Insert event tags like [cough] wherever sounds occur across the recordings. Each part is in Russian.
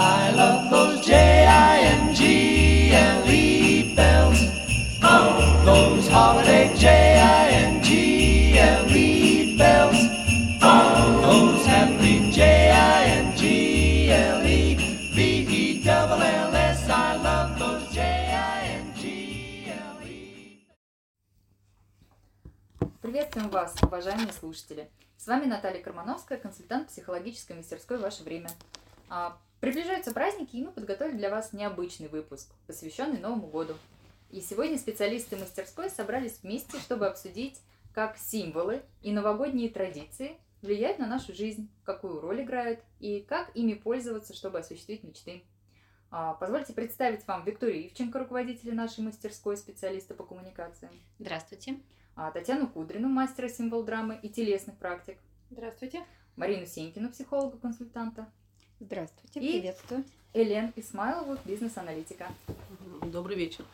I love those J-I-N-G-L-E bells. Oh, those holiday J-I-N-G-L-E bells. Oh, those happy J-I-N-G-L-E B-E-double-L-S. I love those J-I-N-G-L-E. Приветствуем вас, уважаемые слушатели. С вами Наталья Кармановская, консультант психологической мастерской «Ваше время». А, Приближаются праздники, и мы подготовили для вас необычный выпуск, посвященный Новому году. И сегодня специалисты мастерской собрались вместе, чтобы обсудить, как символы и новогодние традиции влияют на нашу жизнь, какую роль играют и как ими пользоваться, чтобы осуществить мечты. А, Позвольте представить вам Викторию Ивченко, руководителя нашей мастерской, специалиста по коммуникациям. Здравствуйте. А, Татьяну Кудрину, мастера символ драмы и телесных практик. Здравствуйте. Марину Сенькину, психолога-консультанта. Здравствуйте, И- приветствую. Элен Исмайлову, бизнес-аналитика. Добрый вечер.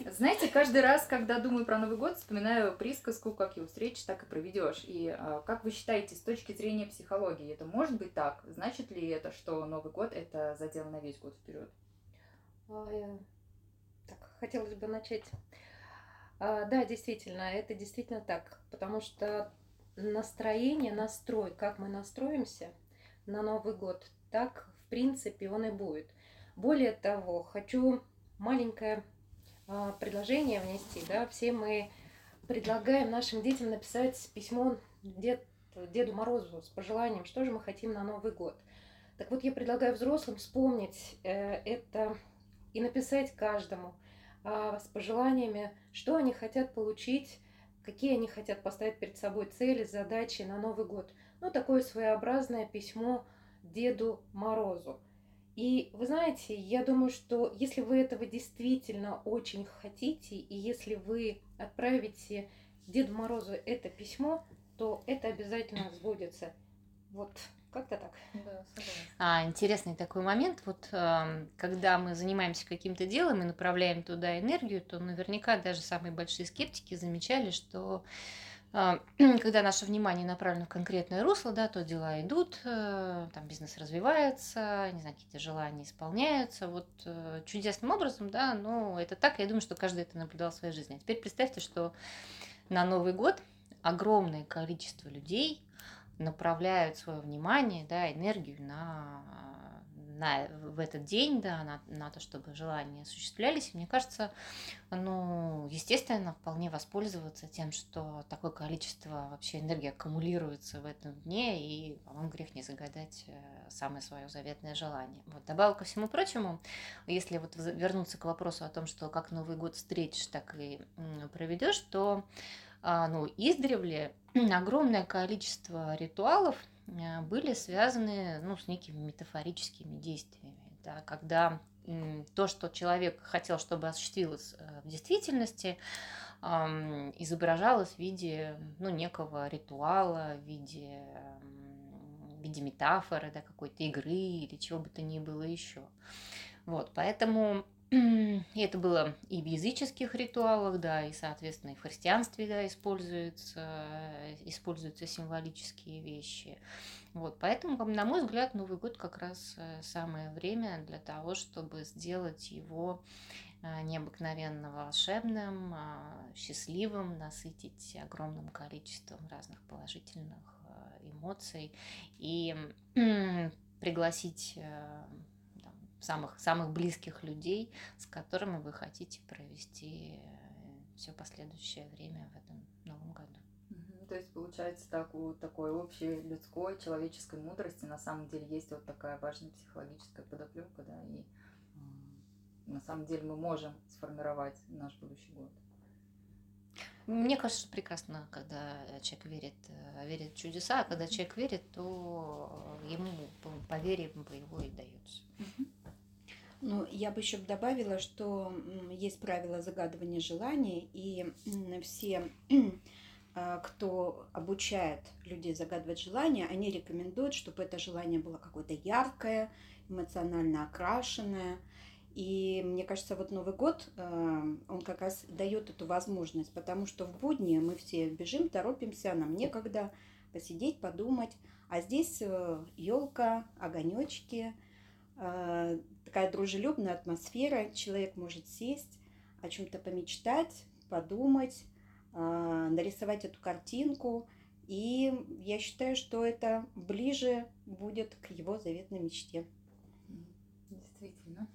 Знаете, каждый раз, когда думаю про Новый год, вспоминаю присказку «как его встретишь, так и проведешь». И а, как вы считаете, с точки зрения психологии, это может быть так? Значит ли это, что Новый год – это задел на весь год вперед? А, э, Так, хотелось бы начать. А, Да, действительно, это действительно так, потому что настроение, настрой, как мы настроимся на Новый год, так, в принципе, он и будет. Более того, хочу маленькое а, предложение внести, да, все мы предлагаем нашим детям написать письмо дед, Деду Морозу с пожеланием, что же мы хотим на Новый год. Так вот, я предлагаю взрослым вспомнить э, это и написать каждому а, с пожеланиями, что они хотят получить, какие они хотят поставить перед собой цели, задачи на Новый год. Ну, такое своеобразное письмо Деду Морозу. И вы знаете, я думаю, что если вы этого действительно очень хотите, и если вы отправите Деду Морозу это письмо, то это обязательно [clears throat] сбудется. Вот, как-то так. Да. А, интересный такой момент. Вот когда мы занимаемся каким-то делом и направляем туда энергию, то наверняка даже самые большие скептики замечали, что [clears throat] когда наше внимание направлено в конкретное русло, да, то дела идут, э, там бизнес развивается, не знаю, какие-то желания исполняются, вот э, чудесным образом, да, ну это так, я думаю, что каждый это наблюдал в своей жизни. А теперь представьте, что на Новый год огромное количество людей направляют свое внимание, да, энергию на, на в этот день, да, на, на то, чтобы желания осуществлялись. И мне кажется, ну, естественно, вполне воспользоваться тем, что такое количество вообще энергии аккумулируется в этом дне, и вам грех не загадать э, самое свое заветное желание. Вот. Добавок ко всему прочему, если вот вернуться к вопросу о том, что как Новый год встретишь, так и проведешь, то а, ну, издревле [clears throat] огромное количество ритуалов были связаны ну, с некими метафорическими действиями. Да, когда то, что человек хотел, чтобы осуществилось э, в действительности, изображалось в виде ну, некого ритуала, в виде, в виде метафоры, да, какой-то игры или чего бы то ни было еще. Вот, поэтому и это было и в языческих ритуалах, да, и, соответственно, и в христианстве, да, используются, используются символические вещи. Вот, поэтому, на мой взгляд, Новый год как раз э, самое время для того, чтобы сделать его э, необыкновенно волшебным, а, счастливым, насытить огромным количеством разных положительных э, эмоций и пригласить самых, самых близких людей, с которыми вы хотите провести все последующее время в этом новом году. То есть, получается, так, у такой общей людской, человеческой мудрости на самом деле есть вот такая важная психологическая подоплека, да, и на самом деле мы можем сформировать наш будущий год. Мне кажется, прекрасно, когда человек верит, э, верит в чудеса, а когда человек верит, то ему по по вере боевой дается. Ну, я бы еще добавила, что есть правила загадывания желаний, и все, [clears throat] а, кто обучает людей загадывать желания, они рекомендуют, чтобы это желание было какое-то яркое, эмоционально окрашенное. И мне кажется, вот Новый год, э, он как раз дает эту возможность, потому что в будни мы все бежим, торопимся, нам некогда посидеть, подумать. А здесь елка, огонечки, э, такая дружелюбная атмосфера. Человек может сесть, о чем-то помечтать, подумать, э, нарисовать эту картинку. И я считаю, что это ближе будет к его заветной мечте. Действительно.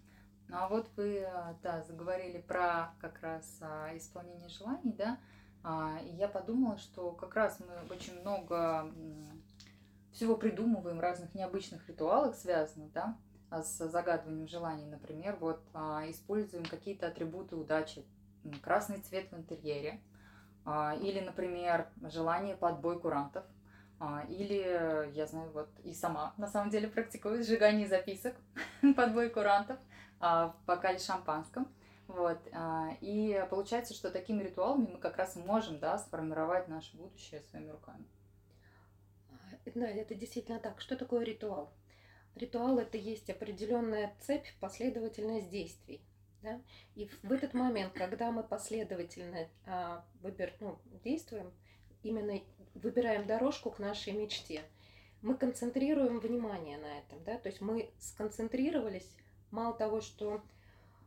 Ну а вот вы, а, да, заговорили про как раз а, исполнение желаний, да, а, и я подумала, что как раз мы очень много всего придумываем, разных необычных ритуалов связанных, да, а, с загадыванием желаний. Например, вот а, используем какие-то атрибуты удачи, красный цвет в интерьере, а, или, например, желание по отбой курантов, а, или, я знаю, вот и сама на самом деле практикую сжигание записок [laughs] по отбой курантов а, в бокале шампанском. Вот. а, И получается, что такими ритуалами мы как раз можем да, сформировать наше будущее своими руками. Да, это действительно так. Что такое ритуал? Ритуал это есть определенная цепь, последовательность действий. Да? И в этот момент, когда мы последовательно а, выбер, ну, действуем, именно выбираем дорожку к нашей мечте, мы концентрируем внимание на этом. Да? То есть мы сконцентрировались, мало того, что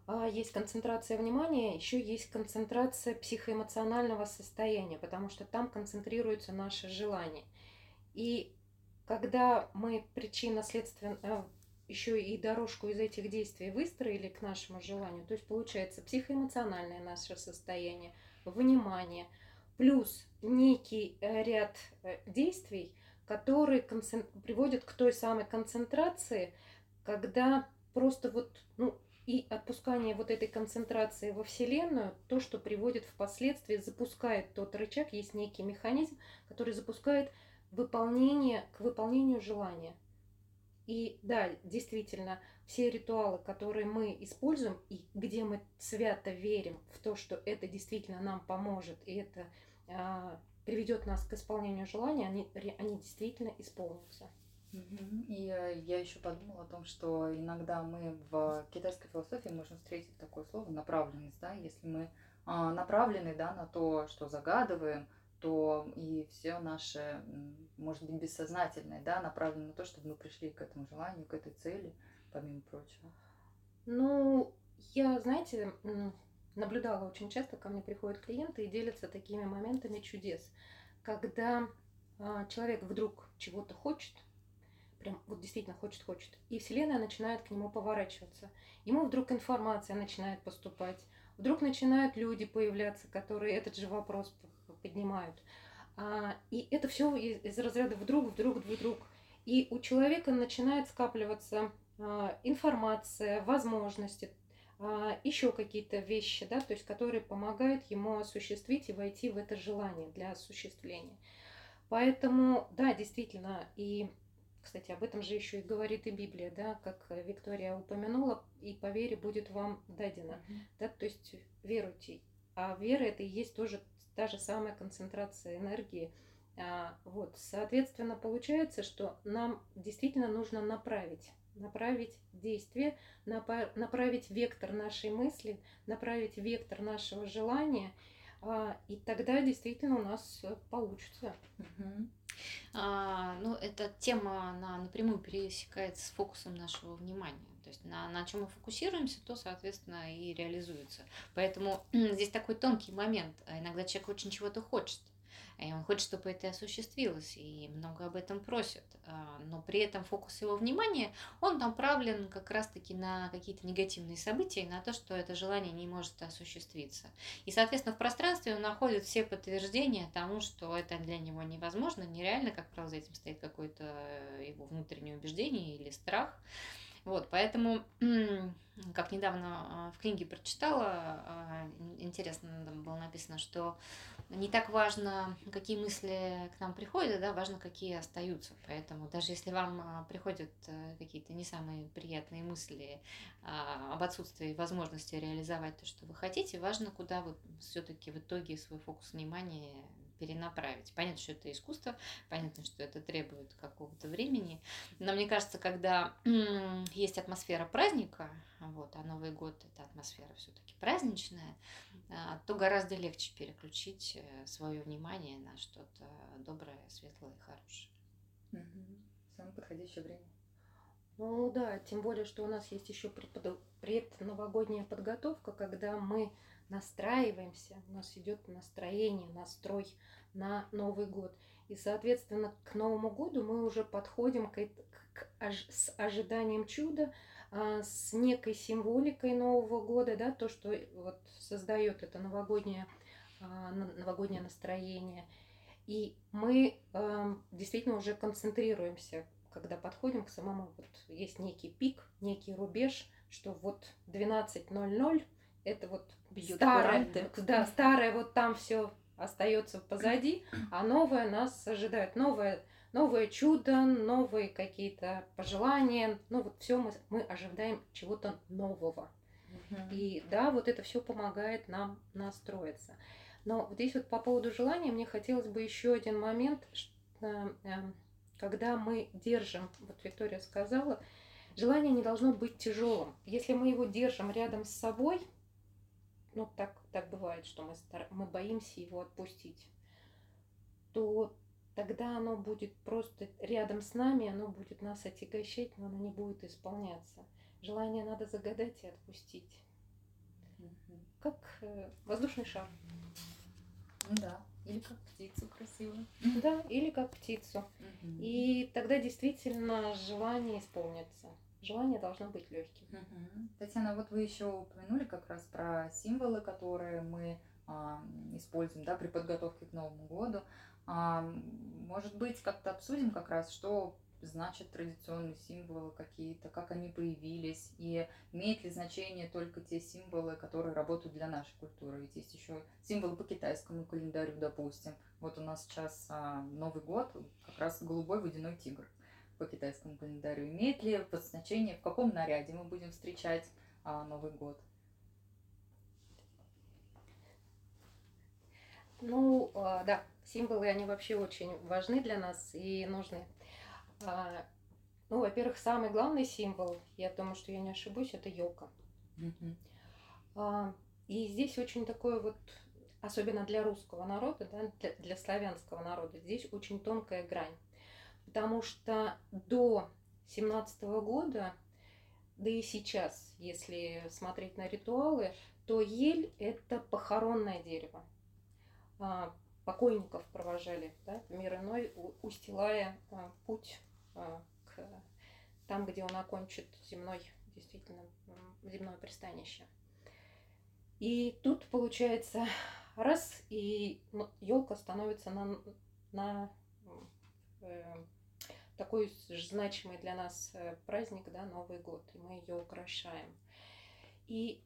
а, есть концентрация внимания, еще есть концентрация психоэмоционального состояния, потому что там концентрируется наше желание. И когда мы причинно-следственно еще и дорожку из этих действий выстроили к нашему желанию, то есть получается психоэмоциональное наше состояние, внимание, плюс некий э, ряд э, действий, которые концен- приводят к той самой концентрации, когда просто вот, ну, и отпускание вот этой концентрации во Вселенную, то, что приводит впоследствии, запускает тот рычаг, есть некий механизм, который запускает выполнение к выполнению желания. И да, действительно, все ритуалы, которые мы используем, и где мы свято верим в то, что это действительно нам поможет, и это а, приведет нас к исполнению желания, они, они действительно исполнятся. И э, я еще подумала о том, что иногда мы в китайской философии можем встретить такое слово направленность, да, если мы а, направлены, да, на то, что загадываем, то и все наше, может быть, бессознательное, да, направлено на то, чтобы мы пришли к этому желанию, к этой цели, помимо прочего. Ну, я, знаете, наблюдала очень часто, ко мне приходят клиенты и делятся такими моментами чудес, когда а, человек вдруг чего-то хочет, прям вот действительно хочет, хочет, и Вселенная начинает к нему поворачиваться. Ему вдруг информация начинает поступать, вдруг начинают люди появляться, которые этот же вопрос поднимают. А, и это все из, из разряда вдруг, вдруг, вдруг. И у человека начинает скапливаться а, информация, возможности, еще какие-то вещи, да, то есть которые помогают ему осуществить и войти в это желание для осуществления. Поэтому, да, действительно, и, кстати, об этом же еще и говорит и Библия, да, как Виктория упомянула, и по вере будет вам дадено, да, то есть веруйте. А вера это и есть тоже та же самая концентрация энергии. А, вот, соответственно, получается, что нам действительно нужно направить направить действие, направить вектор нашей мысли, направить вектор нашего желания, а, и тогда действительно у нас получится. А, ну, эта тема она напрямую пересекается с фокусом нашего внимания. То есть на, на чем мы фокусируемся, то, соответственно, и реализуется. Поэтому [clears throat] здесь такой тонкий момент. А Иногда человек очень чего-то хочет. И он хочет, чтобы это осуществилось, и много об этом просит. А, Но при этом фокус его внимания, он направлен как раз-таки на какие-то негативные события на то, что это желание не может осуществиться. И, соответственно, в пространстве он находит все подтверждения тому, что это для него невозможно, нереально, как правило, за этим стоит какое-то его внутреннее убеждение или страх. Вот, поэтому, как недавно а, в книге прочитала, а, ин- интересно там было написано, что не так важно, какие мысли к нам приходят, да, важно, какие остаются. Поэтому даже если вам а, приходят э, какие-то не самые приятные мысли об отсутствии возможности реализовать то, что вы хотите, важно, куда вы все-таки в итоге свой фокус внимания перенаправить. Понятно, что это искусство, понятно, что это требует какого-то времени, но мне кажется, когда есть атмосфера праздника, вот, а Новый год это атмосфера все-таки праздничная, а, то гораздо легче переключить свое внимание на что-то доброе, светлое и хорошее. Мгм. Самое подходящее время. Ну да, тем более, что у нас есть еще предновогодняя подготовка, когда мы настраиваемся, у нас идет настроение, настрой на Новый год. И, соответственно, к Новому году мы уже подходим к, к ож- с ожиданием чуда, а, с некой символикой Нового года, да, то, что вот создает это новогоднее, а, новогоднее настроение. И мы эм, действительно уже концентрируемся, когда подходим к самому, вот есть некий пик, некий рубеж, что вот 12.00 это вот Бьёт старое, куранты. да, старое вот там все остается позади, а новое нас ожидает, новое, новое чудо, новые какие-то пожелания, ну вот все мы, мы ожидаем чего-то нового. И да, вот это все помогает нам настроиться. Но вот здесь вот по поводу желания мне хотелось бы еще один момент, ш- э, эм, когда мы держим, вот Виктория сказала, желание не должно быть тяжелым. Если мы его держим рядом с собой, ну так, так бывает, что мы, стар- мы боимся его отпустить, то тогда оно будет просто рядом с нами, оно будет нас отягощать, но оно не будет исполняться. Желание надо загадать и отпустить. Как э, воздушный шар. Ну да, или как птицу красивую. Да, или как птицу. И тогда действительно желание исполнится. Желание должно быть легким. Татьяна, вот вы еще упомянули как раз про символы, которые мы а, используем да, при подготовке к Новому году. А, может быть, как-то обсудим как раз, что значат традиционные символы какие-то, как они появились, и имеет ли значение только те символы, которые работают для нашей культуры. Ведь есть еще символы по китайскому календарю, допустим. Вот у нас сейчас а, Новый год, как раз голубой водяной тигр по китайскому календарю. Имеет ли значение, в каком наряде мы будем встречать а, Новый год? Ну, а, да, символы, они вообще очень важны для нас и нужны. А, Ну, во-первых, самый главный символ, я думаю, что я не ошибусь, это елка. А, И здесь очень такое вот, особенно для русского народа, да, для, для славянского народа, здесь очень тонкая грань. Потому что до 17 года, да и сейчас, если смотреть на ритуалы, то ель – это похоронное дерево. Покойников провожали да, в мир иной, устилая а, путь а, к там, где он окончит земной, действительно, земное пристанище. И тут получается раз, и елка становится на, на э, такой значимый для нас э, праздник, да, Новый год, и мы ее украшаем. И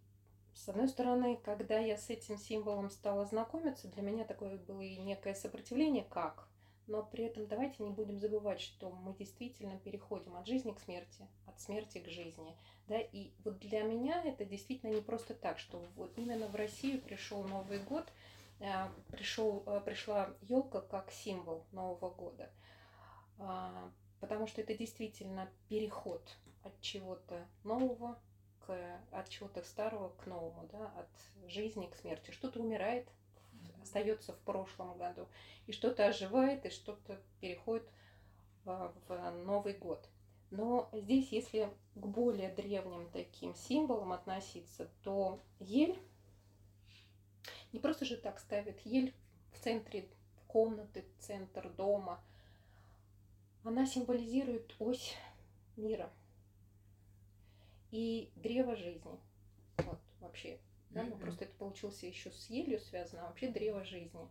с одной стороны, когда я с этим символом стала знакомиться, для меня такое было и некое сопротивление, как, но при этом давайте не будем забывать, что мы действительно переходим от жизни к смерти, от смерти к жизни. Да? И вот для меня это действительно не просто так, что вот именно в Россию пришел Новый год, а, пришел, а, пришла елка как символ Нового года. А, Потому что это действительно переход от чего-то нового к, от чего-то старого к новому, да, от жизни к смерти. Что-то умирает, остается в прошлом году, и что-то оживает, и что-то переходит а, в Новый год. Но здесь, если к более древним таким символам относиться, то ель не просто же так ставят ель в центре комнаты, центр дома. Она символизирует ось мира и древо жизни. Вот вообще. Да, ну, просто это получился еще с елью связано, а вообще древо жизни.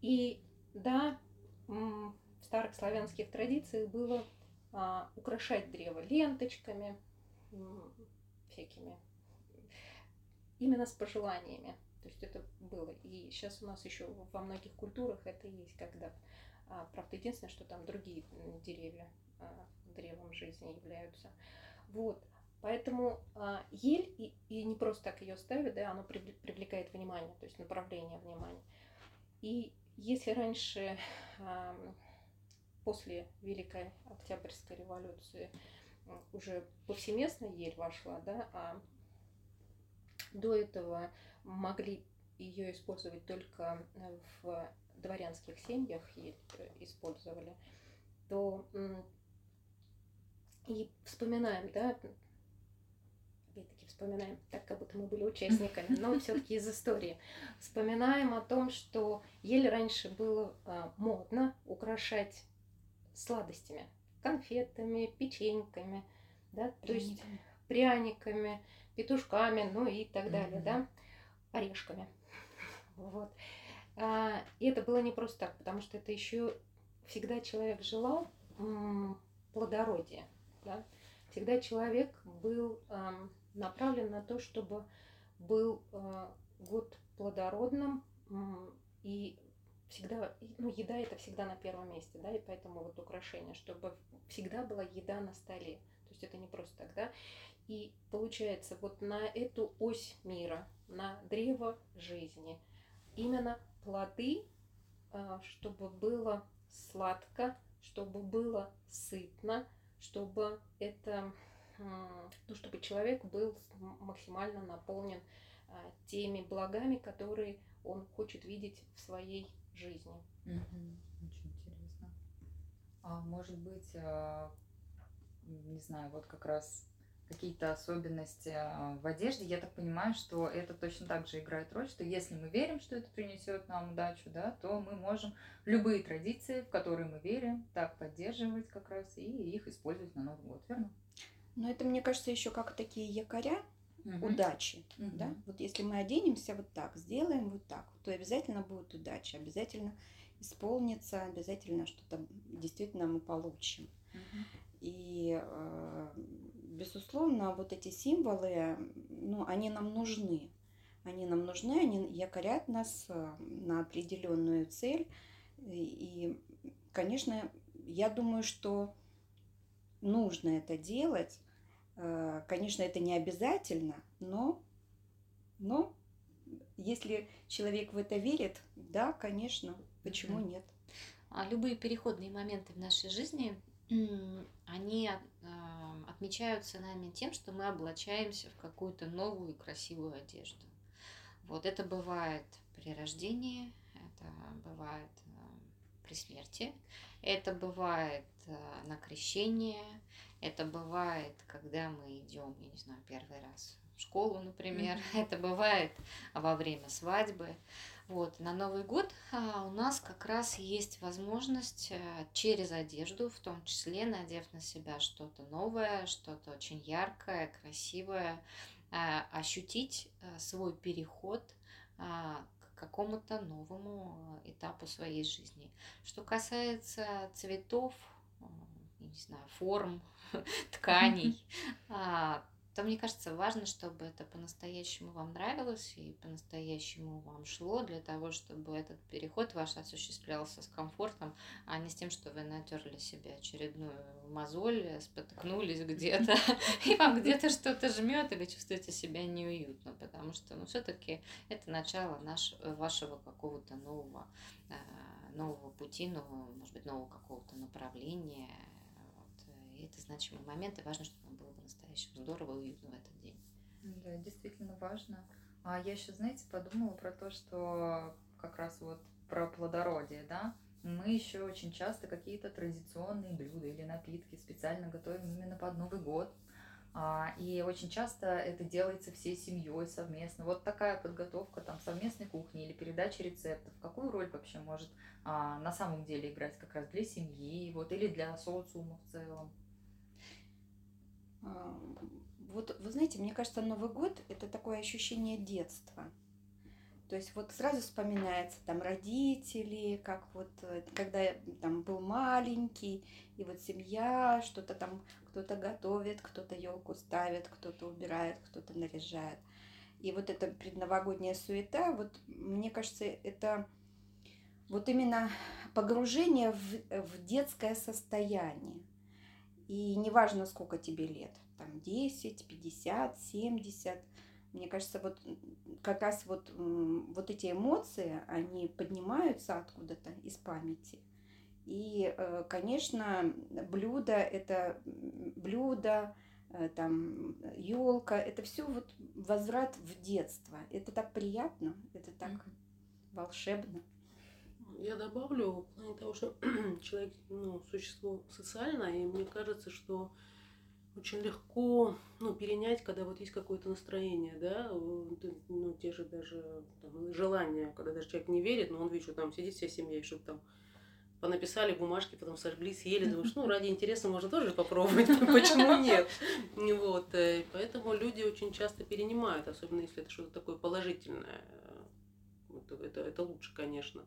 И да, в старых славянских традициях было а, украшать древо ленточками, всякими, именно с пожеланиями. То есть это было. И сейчас у нас еще во многих культурах это есть, когда, а, правда, единственное, что там другие деревья а, древом жизни являются. Вот. Поэтому а, ель, и, и не просто так ее ставят, да, оно привле- привлекает внимание, то есть направление внимания. И если раньше, ам, после Великой Октябрьской революции, уже повсеместно ель вошла, да, а до этого могли ее использовать только в дворянских семьях ель э, использовали, то И вспоминаем, да, вспоминаем, так как будто мы были участниками, но все-таки из истории. Вспоминаем о том, что еле раньше было а, модно украшать сладостями, конфетами, печеньками, да, то есть пряниками, петушками, ну и так далее, да, орешками. [laughs] Вот. А, и это было не просто так, потому что это еще всегда человек желал плодородия, да. Всегда человек был ам, направлен на то, чтобы был а, год плодородным и всегда, ну, еда это всегда на первом месте, да, и поэтому вот украшение, чтобы всегда была еда на столе. То есть это не просто так, да. И получается, вот на эту ось мира, на древо жизни, именно плоды, а, чтобы было сладко, чтобы было сытно, чтобы это, ну, чтобы человек был максимально наполнен а, теми благами, которые он хочет видеть в своей жизни. Мгм. Очень интересно. А может быть, а, не знаю, вот как раз какие-то особенности а, в одежде, я так понимаю, что это точно так же играет роль, что если мы верим, что это принесет нам удачу, да, то мы можем любые традиции, в которые мы верим, так поддерживать как раз и их использовать на Новый год, верно? Но это, мне кажется, еще как такие якоря Мгм. удачи. Мгм. Да? Вот если мы оденемся вот так, сделаем вот так, то обязательно будет удача, обязательно исполнится, обязательно что-то действительно мы получим. Мгм. И, э, безусловно, вот эти символы, ну, они нам нужны. Они нам нужны, они якорят нас э, на определенную цель. И, конечно, я думаю, что нужно это делать. Э, Конечно, это не обязательно, но, но если человек в это верит, да, конечно, почему Мгм. нет? А любые переходные моменты в нашей жизни, они а, отмечаются нами тем, что мы облачаемся в какую-то новую и красивую одежду. Вот это бывает при рождении, это бывает при смерти, это бывает а, на крещение, это бывает, когда мы идем, я не знаю, первый раз в школу, например, это бывает во время свадьбы. Вот, на Новый год а, у нас как раз есть возможность а, через одежду, в том числе надев на себя что-то новое, что-то очень яркое, красивое, а, ощутить а, свой переход а, какому-то новому а, этапу своей жизни. Что касается цветов, я не знаю, форм, [laughs] тканей, а, то мне кажется важно, чтобы это по-настоящему вам нравилось и по-настоящему вам шло для того, чтобы этот переход ваш осуществлялся с комфортом, а не с тем, что вы натерли себе очередную мозоль, спотыкнулись где-то, [laughs] [laughs] и вам где-то что-то жмет, и вы чувствуете себя неуютно, потому что, ну, все-таки это начало наш, вашего какого-то нового, а, нового пути, нового, может быть, нового какого-то направления, это значимый момент, и важно, чтобы вам было по-настоящему здорово и уютно в этот день. Да, действительно важно. А я еще, знаете, подумала про то, что как раз вот про плодородие, да, мы еще очень часто какие-то традиционные блюда или напитки специально готовим именно под Новый год. А, И очень часто это делается всей семьей совместно. Вот такая подготовка там совместной кухни или передача рецептов. Какую роль вообще может а, на самом деле играть как раз для семьи, вот или для социума в целом? А, Вот, вы знаете, мне кажется, Новый год – это такое ощущение детства. То есть вот сразу вспоминается там родители, как вот, э, когда там был маленький, и вот семья, что-то там кто-то готовит, кто-то елку ставит, кто-то убирает, кто-то наряжает. И вот эта предновогодняя суета, вот мне кажется, это вот именно погружение в, в детское состояние. И неважно, сколько тебе лет, там 10, 50, 70, мне кажется, вот как раз вот, вот эти эмоции, они поднимаются откуда-то из памяти. И, э, конечно, блюдо это блюдо, э, там елка, это все вот возврат в детство. Это так приятно, это так волшебно. Я добавлю в плане того, что [clears throat] человек ну, существо социальное, и мне кажется, что очень легко ну, перенять, когда вот есть какое-то настроение, да, вот, ну, те же даже там, желания, когда даже человек не верит, но он видит, что там сидит вся семья, и что-то там понаписали бумажки, потом сожгли, съели, думаешь, ну, ради интереса можно тоже попробовать, [laughs] почему нет? Вот, э, поэтому люди очень часто перенимают, особенно если это что-то такое положительное, это, это лучше, конечно.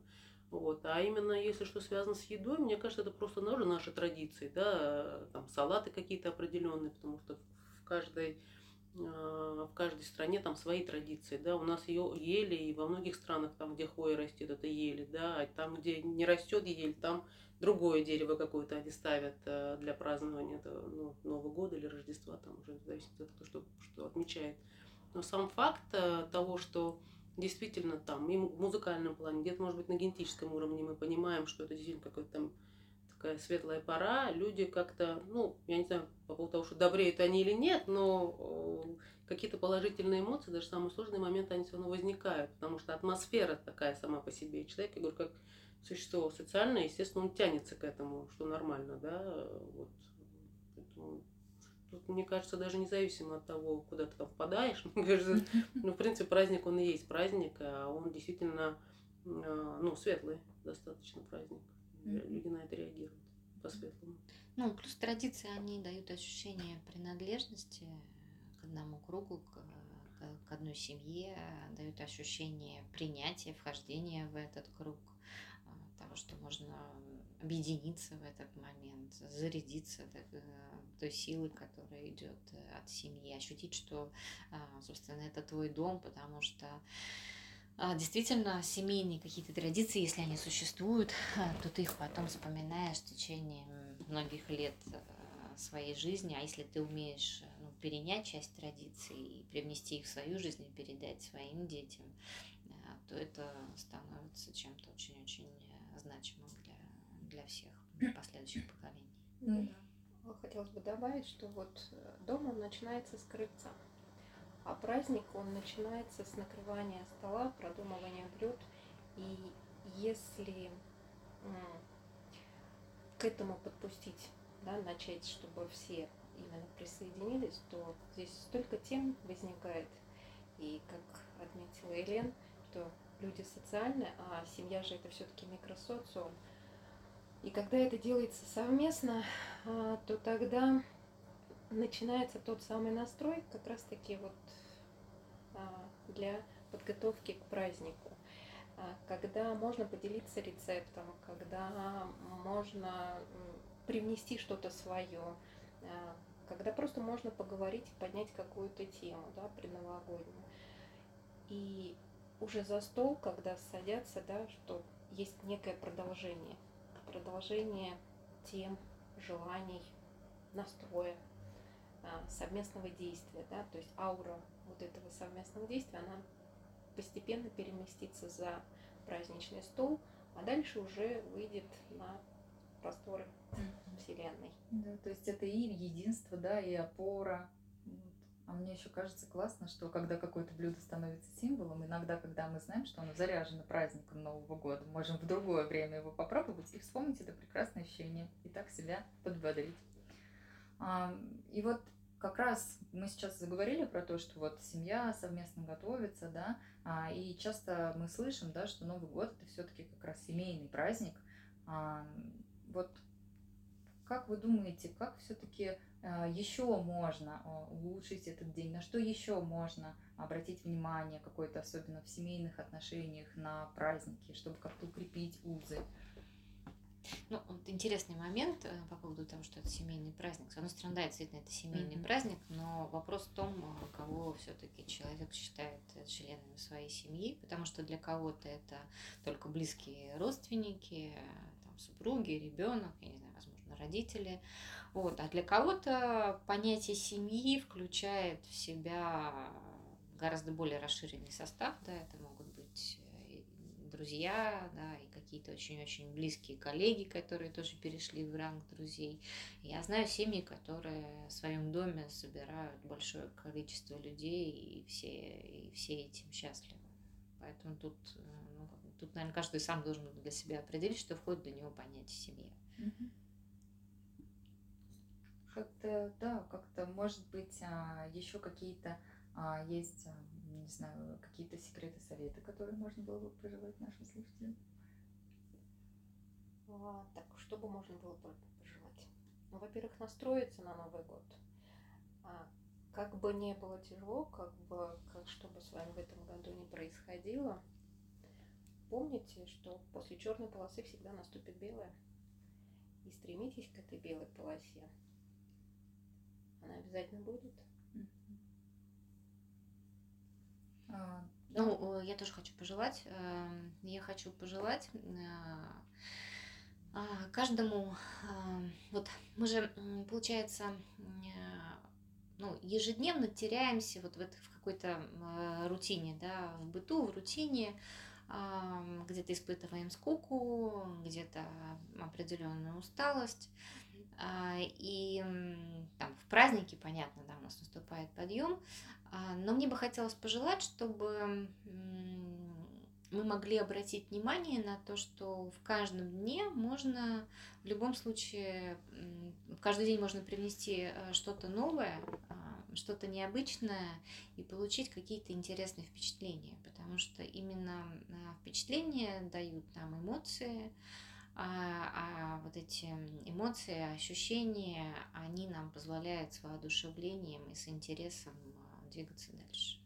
Вот. А именно если что связано с едой, мне кажется, это просто тоже наши традиции, да, там салаты какие-то определенные, потому что в каждой а, в каждой стране там свои традиции, да, у нас ее ели, и во многих странах, там, где хвоя растет, это ели, да, а там, где не растет ель, там другое дерево какое-то они ставят э, для празднования это, ну, Нового года или Рождества, там уже зависит от того, что, что отмечает. Но сам факт э, того, что действительно там, и в музыкальном плане, где-то, может быть, на генетическом уровне мы понимаем, что это действительно какой-то там такая светлая пора, люди как-то, ну, я не знаю, по поводу того, что добреют они или нет, но какие-то положительные эмоции, даже самые сложные моменты, они все равно возникают, потому что атмосфера такая сама по себе. Человек, я говорю, как существо социальное, естественно, он тянется к этому, что нормально, да, вот. Поэтому тут, мне кажется, даже независимо от того, куда ты там впадаешь, [laughs] мне кажется, ну, в принципе, праздник, он и есть праздник, а он действительно, а, ну, светлый достаточно праздник. Люди на это реагируют по-светлому. Ну, плюс традиции, они дают ощущение принадлежности к одному кругу, к, к, одной семье, дают ощущение принятия, вхождения в этот круг, а, того, что можно объединиться в этот момент, зарядиться э, той силой, которая идет э, от семьи, ощутить, что, а, собственно, это твой дом, потому что а, действительно, семейные какие-то традиции, если они существуют, то ты их потом вспоминаешь в течение многих лет э, своей жизни, а если ты умеешь ну, перенять часть традиций и привнести их в свою жизнь и передать своим детям, то это становится чем-то очень-очень значимым для, для всех последующих [coughs] поколений. Ну, да. Хотелось бы добавить, что вот дома начинается с крыльца. А праздник, он начинается с накрывания стола, продумывания блюд. И если к этому подпустить, да, начать, чтобы все именно присоединились, то здесь столько тем возникает. И как отметила Елен, что люди социальны, а семья же это все-таки микросоциум. И когда это делается совместно, а, то тогда начинается тот самый настрой, как раз таки вот а, для подготовки к празднику, а, когда можно поделиться рецептом, когда можно привнести что-то свое, когда просто можно поговорить и поднять какую-то тему, да, предновогоднюю. И уже за стол, когда садятся, да, что есть некое продолжение, продолжение тем, желаний, настроя, совместного действия, да, то есть аура вот этого совместного действия, она постепенно переместится за праздничный стол, а дальше уже выйдет на просторы Вселенной. Да, то есть это и единство, да, и опора. А мне еще кажется классно, что когда какое-то блюдо становится символом, иногда, когда мы знаем, что оно заряжено праздником Нового года, можем в другое время его попробовать и вспомнить это прекрасное ощущение, и так себя подбодрить. И вот как раз мы сейчас заговорили про то, что вот семья совместно готовится, да, а, и часто мы слышим, да, что Новый год это все-таки как раз семейный праздник. Вот как вы думаете, как все-таки еще можно улучшить этот день? На что еще можно обратить внимание, какое-то особенно в семейных отношениях на праздники, чтобы как-то укрепить узы? Ну, вот интересный момент э, по поводу того, что это семейный праздник. С одной стороны, да, действительно, это семейный mm-hmm. праздник, но вопрос в том, э, кого все-таки человек считает э, членами своей семьи, потому что для кого-то это только близкие родственники, там, супруги, ребенок, я не знаю, возможно, родители. Вот. А для кого-то понятие семьи включает в себя гораздо более расширенный состав, да, это могут быть друзья, да, и какие-то очень-очень близкие коллеги, которые тоже перешли в ранг друзей. Я знаю семьи, которые в своем доме собирают большое количество людей, и все, и все этим счастливы. Поэтому тут, э, ну, тут, наверное, каждый сам должен для себя определить, что входит для него понятие семьи. Как-то, да, как-то, может быть, еще какие-то а, есть, а, не знаю, какие-то секреты, советы, которые можно было бы пожелать нашим слушателям? А, так, что бы можно было бы пожелать? Ну, во-первых, настроиться на Новый год. А, как бы не было тяжело, как бы, как, что бы с вами в этом году не происходило, помните, что после черной полосы всегда наступит белая. И стремитесь к этой белой полосе. Она обязательно будет. А, ну, я тоже хочу пожелать. Эм, я хочу пожелать э, а, каждому, вот мы же, получается, ну, ежедневно теряемся вот в, этой, в какой-то рутине, да, в быту, в рутине, где-то испытываем скуку, где-то определенную усталость. И там в праздники, понятно, да, у нас наступает подъем, но мне бы хотелось пожелать, чтобы мы могли обратить внимание на то, что в каждом дне можно в любом случае, в каждый день можно привнести э, что-то новое, а, что-то необычное и получить какие-то интересные впечатления, потому что именно а, впечатления дают нам эмоции, а, а вот эти эмоции, ощущения, они нам позволяют с воодушевлением и с интересом а, двигаться дальше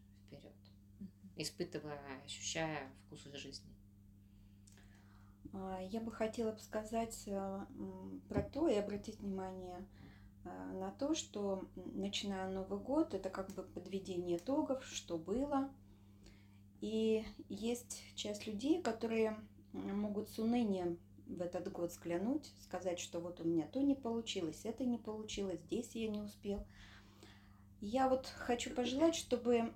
испытывая, ощущая вкус жизни. А, я бы хотела бы сказать э, про то и обратить внимание на то, что начиная Новый год, это как бы подведение итогов, что было. И есть часть людей, которые могут с унынием в этот год взглянуть, сказать, что вот у меня то не получилось, это не получилось, здесь я не успел. Я вот хочу пожелать, чтобы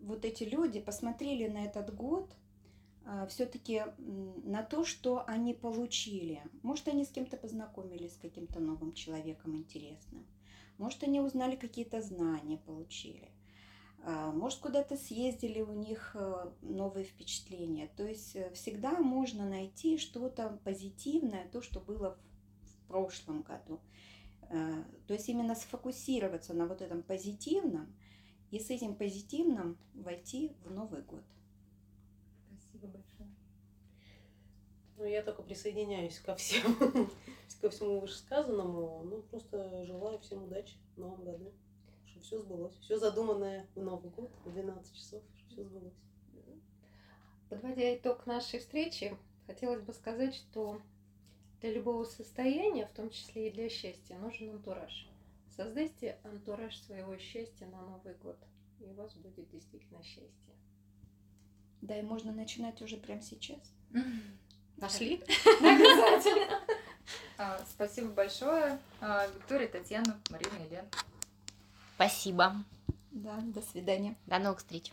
вот эти люди посмотрели на этот год а, все-таки на то, что они получили. Может, они с кем-то познакомились, с каким-то новым человеком интересным. Может, они узнали какие-то знания, получили. А, может, куда-то съездили, у них э, новые впечатления. То есть э, всегда можно найти что-то позитивное, то, что было в прошлом году. Э, то есть именно сфокусироваться на вот этом позитивном – и с этим позитивным войти в Новый год. Спасибо большое. Ну, я только присоединяюсь ко всем, [laughs] ко всему вышесказанному. Ну, просто желаю всем удачи в новом году, чтобы все сбылось. Все задуманное в Новый год, в 12 часов, все сбылось. Подводя итог нашей встречи, хотелось бы сказать, что для любого состояния, в том числе и для счастья, нужен антураж. Создайте антураж своего счастья на Новый год, и у вас будет действительно счастье. Да, и можно начинать уже прямо сейчас. Пошли? Обязательно. [laughs] А, спасибо большое, а, Виктория, Татьяна, Марина и Лен. Спасибо. Да, до свидания. До новых встреч.